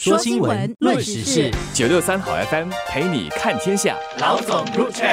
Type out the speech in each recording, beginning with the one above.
说新闻，论时事，九六三好 FM 陪你看天下。老总入场。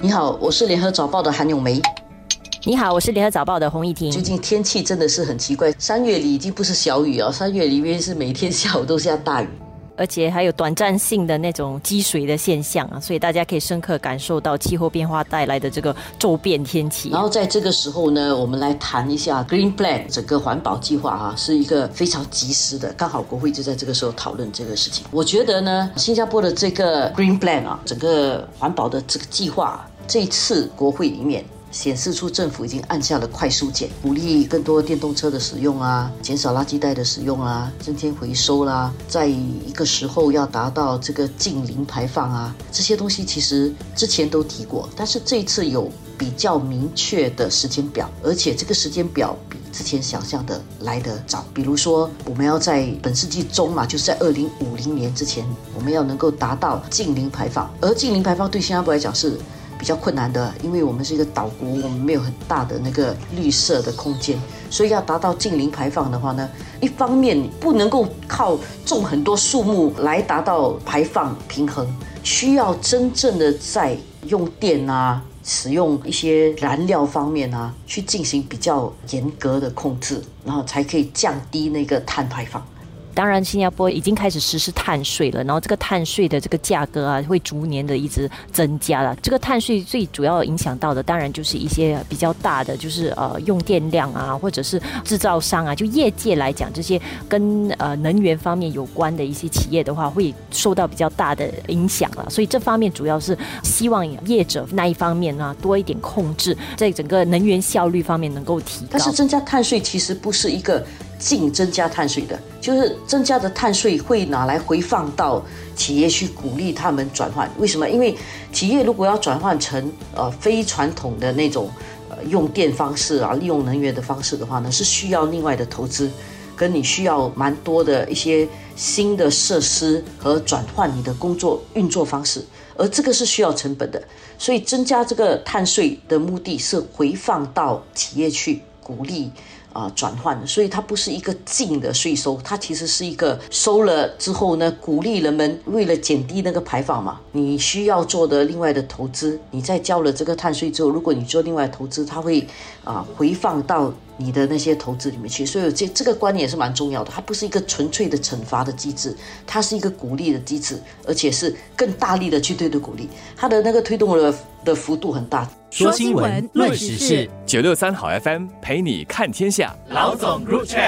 你好，我是联合早报的韩永梅。你好，我是联合早报的洪一婷。最近天气真的是很奇怪，三月里已经不是小雨啊，三月里面是每天下午都下大雨。而且还有短暂性的那种积水的现象啊，所以大家可以深刻感受到气候变化带来的这个骤变天气。然后在这个时候呢，我们来谈一下 Green Plan 整个环保计划啊，是一个非常及时的。刚好国会就在这个时候讨论这个事情。我觉得呢，新加坡的这个 Green Plan 啊，整个环保的这个计划，这一次国会里面。显示出政府已经按下了快速键，鼓励更多电动车的使用啊，减少垃圾袋的使用啊，增添回收啦，在一个时候要达到这个近零排放啊，这些东西其实之前都提过，但是这一次有比较明确的时间表，而且这个时间表比之前想象的来得早。比如说，我们要在本世纪中嘛，就是在二零五零年之前，我们要能够达到近零排放，而近零排放对新加坡来讲是。比较困难的，因为我们是一个岛国，我们没有很大的那个绿色的空间，所以要达到近零排放的话呢，一方面不能够靠种很多树木来达到排放平衡，需要真正的在用电啊、使用一些燃料方面啊，去进行比较严格的控制，然后才可以降低那个碳排放。当然，新加坡已经开始实施碳税了，然后这个碳税的这个价格啊，会逐年的一直增加了。这个碳税最主要影响到的，当然就是一些比较大的，就是呃用电量啊，或者是制造商啊，就业界来讲，这些跟呃能源方面有关的一些企业的话，会受到比较大的影响了。所以这方面主要是希望业者那一方面呢，多一点控制，在整个能源效率方面能够提高。但是增加碳税其实不是一个。净增加碳税的，就是增加的碳税会拿来回放到企业去鼓励他们转换。为什么？因为企业如果要转换成呃非传统的那种呃用电方式啊，利用能源的方式的话呢，是需要另外的投资，跟你需要蛮多的一些新的设施和转换你的工作运作方式，而这个是需要成本的。所以增加这个碳税的目的是回放到企业去鼓励。啊，转换，所以它不是一个净的税收，它其实是一个收了之后呢，鼓励人们为了减低那个排放嘛，你需要做的另外的投资，你在交了这个碳税之后，如果你做另外投资，它会啊回放到。你的那些投资里面去，所以这这个观念也是蛮重要的。它不是一个纯粹的惩罚的机制，它是一个鼓励的机制，而且是更大力的去推动鼓励。它的那个推动了的幅度很大。说新闻，论时事，九六三好 FM 陪你看天下。老总入场。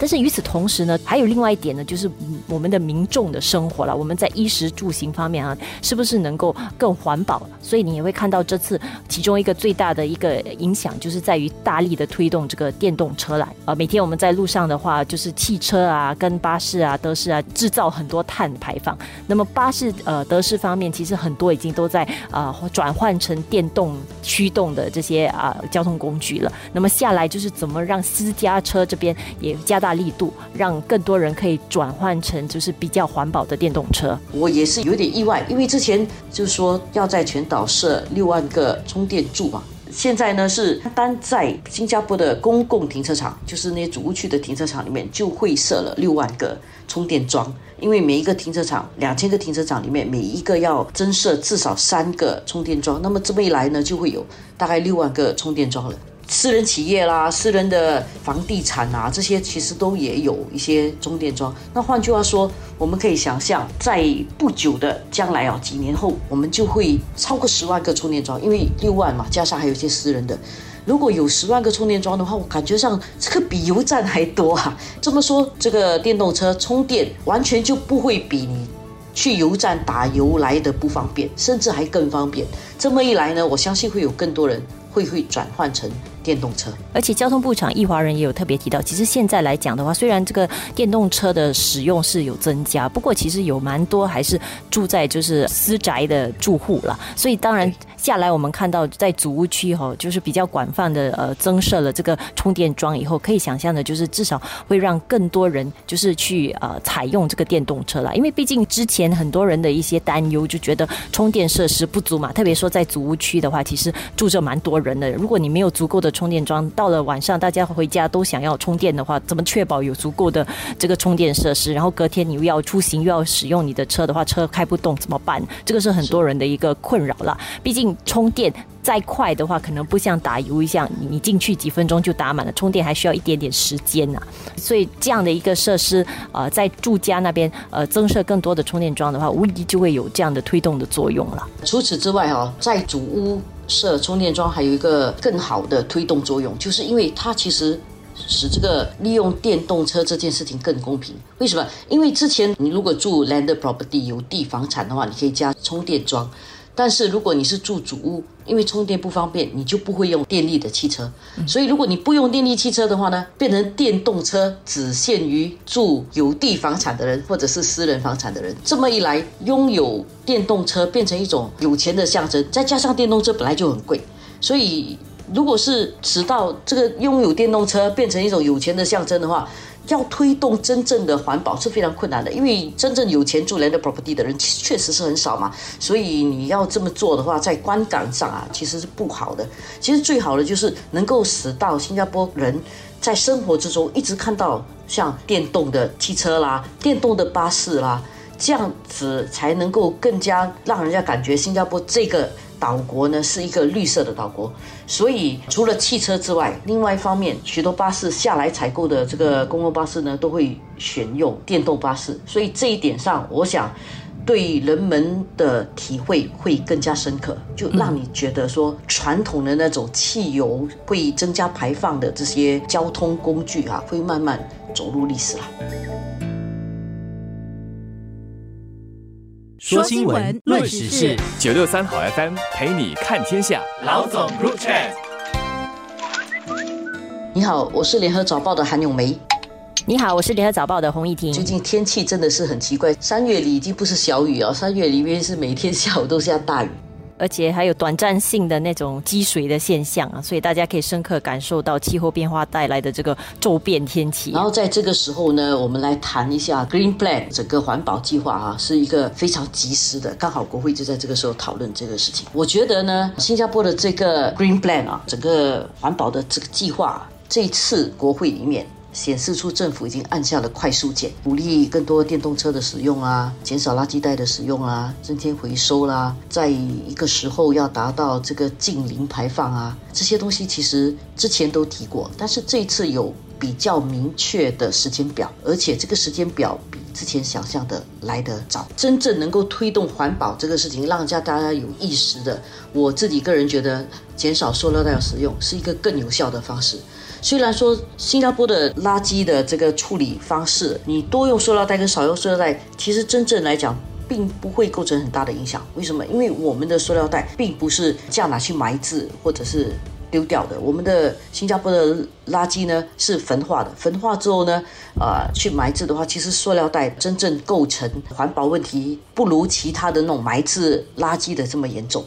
但是与此同时呢，还有另外一点呢，就是我们的民众的生活了。我们在衣食住行方面啊，是不是能够更环保？所以你也会看到这次其中一个最大的一个影响，就是在于大力的推动这个电动车来。呃，每天我们在路上的话，就是汽车啊、跟巴士啊、德士啊，制造很多碳排放。那么巴士呃德士方面，其实很多已经都在啊转换成电动驱动的这些啊交通工具了。那么下来就是怎么让私家车这边也加大。力度让更多人可以转换成就是比较环保的电动车。我也是有点意外，因为之前就是说要在全岛设六万个充电柱嘛，现在呢是单在新加坡的公共停车场，就是那些主屋区的停车场里面就会设了六万个充电桩，因为每一个停车场两千个停车场里面每一个要增设至少三个充电桩，那么这么一来呢，就会有大概六万个充电桩了。私人企业啦，私人的房地产啊，这些其实都也有一些充电桩。那换句话说，我们可以想象，在不久的将来啊，几年后，我们就会超过十万个充电桩，因为六万嘛，加上还有一些私人的。如果有十万个充电桩的话，我感觉上这个比油站还多啊。这么说，这个电动车充电完全就不会比你去油站打油来的不方便，甚至还更方便。这么一来呢，我相信会有更多人会会转换成。电动车，而且交通部长易华人也有特别提到，其实现在来讲的话，虽然这个电动车的使用是有增加，不过其实有蛮多还是住在就是私宅的住户了，所以当然下来我们看到在祖屋区哈，就是比较广泛的呃增设了这个充电桩以后，可以想象的就是至少会让更多人就是去呃采用这个电动车了，因为毕竟之前很多人的一些担忧就觉得充电设施不足嘛，特别说在祖屋区的话，其实住着蛮多人的，如果你没有足够的充电桩，到了晚上大家回家都想要充电的话，怎么确保有足够的这个充电设施？然后隔天你又要出行又要使用你的车的话，车开不动怎么办？这个是很多人的一个困扰了。毕竟充电。再快的话，可能不像打油一样，你进去几分钟就打满了，充电还需要一点点时间呐。所以这样的一个设施，呃，在住家那边呃增设更多的充电桩的话，无疑就会有这样的推动的作用了。除此之外哈，在主屋设充电桩还有一个更好的推动作用，就是因为它其实使这个利用电动车这件事情更公平。为什么？因为之前你如果住 land property 有地房产的话，你可以加充电桩。但是如果你是住主屋，因为充电不方便，你就不会用电力的汽车。所以如果你不用电力汽车的话呢，变成电动车只限于住有地房产的人或者是私人房产的人。这么一来，拥有电动车变成一种有钱的象征。再加上电动车本来就很贵，所以如果是直到这个拥有电动车变成一种有钱的象征的话。要推动真正的环保是非常困难的，因为真正有钱住 land property 的人确实是很少嘛，所以你要这么做的话，在观感上啊，其实是不好的。其实最好的就是能够使到新加坡人在生活之中一直看到像电动的汽车啦、电动的巴士啦，这样子才能够更加让人家感觉新加坡这个。岛国呢是一个绿色的岛国，所以除了汽车之外，另外一方面，许多巴士下来采购的这个公共巴士呢，都会选用电动巴士。所以这一点上，我想对人们的体会会更加深刻，就让你觉得说，传统的那种汽油会增加排放的这些交通工具啊，会慢慢走入历史了。说新闻，论时事，九六三好 FM 陪你看天下。老总入场。你好，我是联合早报的韩永梅。你好，我是联合早报的洪一婷。最近天气真的是很奇怪，三月里已经不是小雨哦，三月里面是每天下午都下大雨。而且还有短暂性的那种积水的现象啊，所以大家可以深刻感受到气候变化带来的这个骤变天气。然后在这个时候呢，我们来谈一下 Green Plan 整个环保计划啊，是一个非常及时的。刚好国会就在这个时候讨论这个事情。我觉得呢，新加坡的这个 Green Plan 啊，整个环保的这个计划，这次国会里面。显示出政府已经按下了快速键，鼓励更多电动车的使用啊，减少垃圾袋的使用啊，增添回收啦，在一个时候要达到这个近零排放啊，这些东西其实之前都提过，但是这一次有比较明确的时间表，而且这个时间表比之前想象的来得早。真正能够推动环保这个事情，让家大家有意识的，我自己个人觉得，减少塑料袋的使用是一个更有效的方式。虽然说新加坡的垃圾的这个处理方式，你多用塑料袋跟少用塑料袋，其实真正来讲并不会构成很大的影响。为什么？因为我们的塑料袋并不是这样拿去埋置或者是丢掉的。我们的新加坡的垃圾呢是焚化的，焚化之后呢，呃，去埋置的话，其实塑料袋真正构成环保问题不如其他的那种埋置垃圾的这么严重。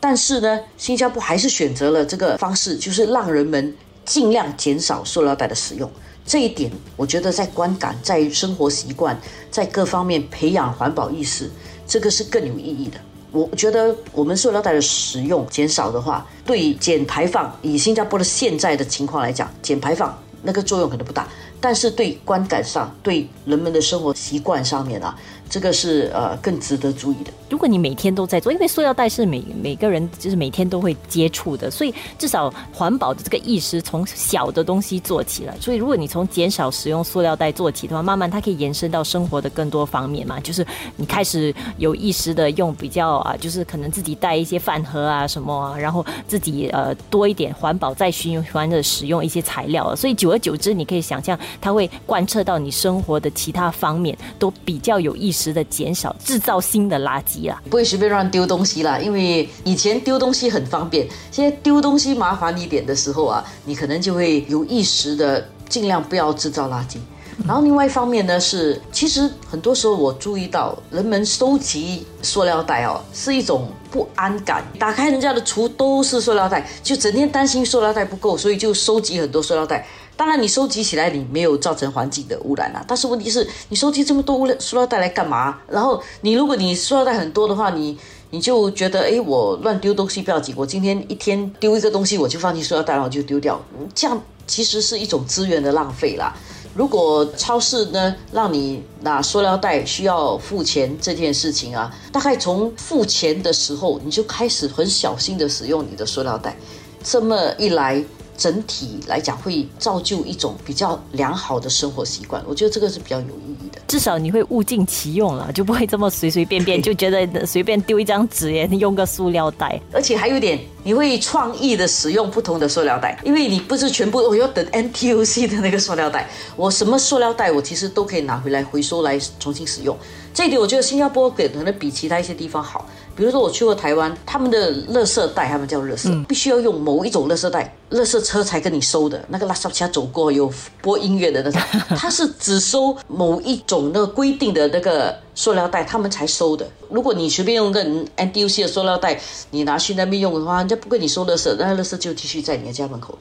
但是呢，新加坡还是选择了这个方式，就是让人们。尽量减少塑料袋的使用，这一点我觉得在观感、在生活习惯、在各方面培养环保意识，这个是更有意义的。我觉得我们塑料袋的使用减少的话，对减排放，以新加坡的现在的情况来讲，减排放那个作用可能不大，但是对观感上、对人们的生活习惯上面啊。这个是呃更值得注意的。如果你每天都在做，因为塑料袋是每每个人就是每天都会接触的，所以至少环保的这个意识从小的东西做起来。所以如果你从减少使用塑料袋做起的话，慢慢它可以延伸到生活的更多方面嘛。就是你开始有意识的用比较啊，就是可能自己带一些饭盒啊什么啊，然后自己呃多一点环保再循环的使用一些材料。所以久而久之，你可以想象它会贯彻到你生活的其他方面都比较有意识。时的减少制造新的垃圾啦，不会随便乱丢东西啦。因为以前丢东西很方便，现在丢东西麻烦一点的时候啊，你可能就会有意识的尽量不要制造垃圾。然后另外一方面呢，是其实很多时候我注意到人们收集塑料袋哦，是一种不安感。打开人家的橱都是塑料袋，就整天担心塑料袋不够，所以就收集很多塑料袋。当然，你收集起来你没有造成环境的污染啊。但是问题是你收集这么多塑料袋来干嘛？然后你如果你塑料袋很多的话，你你就觉得哎，我乱丢东西不要紧，我今天一天丢一个东西我就放进塑料袋，然后就丢掉，这样其实是一种资源的浪费啦。如果超市呢让你拿塑料袋需要付钱这件事情啊，大概从付钱的时候你就开始很小心的使用你的塑料袋，这么一来。整体来讲会造就一种比较良好的生活习惯，我觉得这个是比较有意义的。至少你会物尽其用了，就不会这么随随便便 就觉得随便丢一张纸也用个塑料袋。而且还有点，你会创意的使用不同的塑料袋，因为你不是全部我要等 NTUC 的那个塑料袋，我什么塑料袋我其实都可以拿回来回收来重新使用。这一点我觉得新加坡可能比其他一些地方好。比如说我去过台湾，他们的垃圾袋，他们叫垃圾，必须要用某一种垃圾袋，垃圾车才跟你收的。那个拉萨车走过有播音乐的那种，他是只收某一种那个规定的那个塑料袋，他们才收的。如果你随便用个 NDUC 的塑料袋，你拿去那边用的话，人家不跟你收垃圾，那垃圾就继续在你的家门口。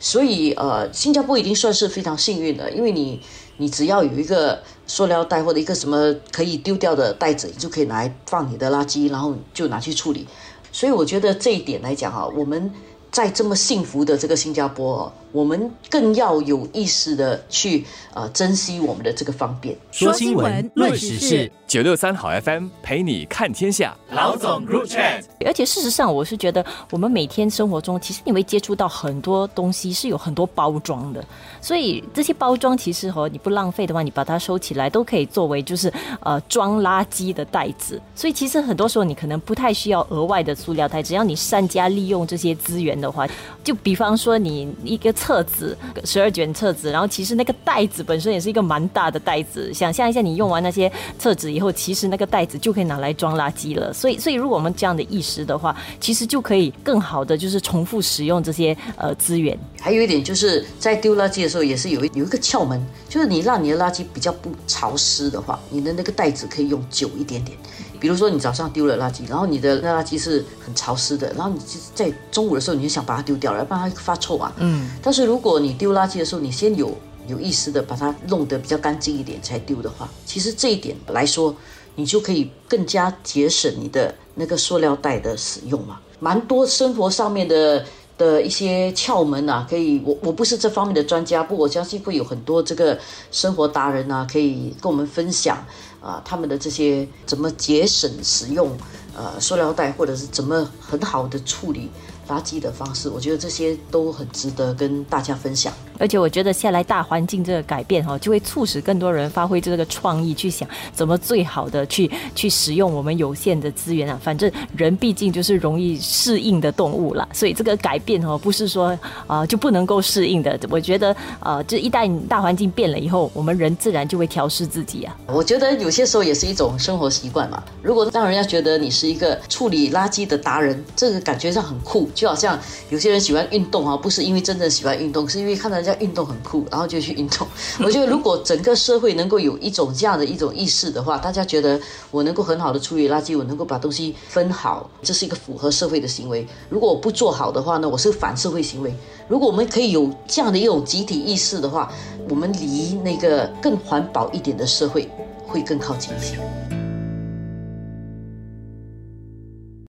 所以，呃，新加坡已经算是非常幸运的，因为你，你只要有一个塑料袋或者一个什么可以丢掉的袋子，你就可以拿来放你的垃圾，然后就拿去处理。所以，我觉得这一点来讲哈，我们。在这么幸福的这个新加坡，我们更要有意识的去呃珍惜我们的这个方便。说新闻，论时事，九六三好 FM 陪你看天下。老总入 chat。而且事实上，我是觉得我们每天生活中，其实你会接触到很多东西是有很多包装的，所以这些包装其实和你不浪费的话，你把它收起来都可以作为就是呃装垃圾的袋子。所以其实很多时候你可能不太需要额外的塑料袋，只要你善加利用这些资源。的话，就比方说你一个册子，十二卷册子，然后其实那个袋子本身也是一个蛮大的袋子。想象一下，你用完那些册子以后，其实那个袋子就可以拿来装垃圾了。所以，所以如果我们这样的意识的话，其实就可以更好的就是重复使用这些呃资源。还有一点就是在丢垃圾的时候，也是有一有一个窍门，就是你让你的垃圾比较不潮湿的话，你的那个袋子可以用久一点点。比如说你早上丢了垃圾，然后你的那垃圾是很潮湿的，然后你在中午的时候你就想把它丢掉了，要不然它发臭啊。嗯。但是如果你丢垃圾的时候，你先有有意识的把它弄得比较干净一点才丢的话，其实这一点来说，你就可以更加节省你的那个塑料袋的使用嘛。蛮多生活上面的的一些窍门啊，可以我我不是这方面的专家，不过我相信会有很多这个生活达人啊，可以跟我们分享。啊，他们的这些怎么节省使用呃塑料袋，或者是怎么很好的处理垃圾的方式，我觉得这些都很值得跟大家分享。而且我觉得，下来大环境这个改变哈，就会促使更多人发挥这个创意，去想怎么最好的去去使用我们有限的资源啊。反正人毕竟就是容易适应的动物啦，所以这个改变哦，不是说啊就不能够适应的。我觉得呃，这一旦大环境变了以后，我们人自然就会调试自己啊。我觉得有些时候也是一种生活习惯嘛。如果让人家觉得你是一个处理垃圾的达人，这个感觉上很酷，就好像有些人喜欢运动啊，不是因为真正喜欢运动，是因为看到。人家运动很酷，然后就去运动。我觉得如果整个社会能够有一种这样的一种意识的话，大家觉得我能够很好的处理垃圾，我能够把东西分好，这是一个符合社会的行为。如果我不做好的话呢，我是反社会行为。如果我们可以有这样的一种集体意识的话，我们离那个更环保一点的社会会更靠近一些。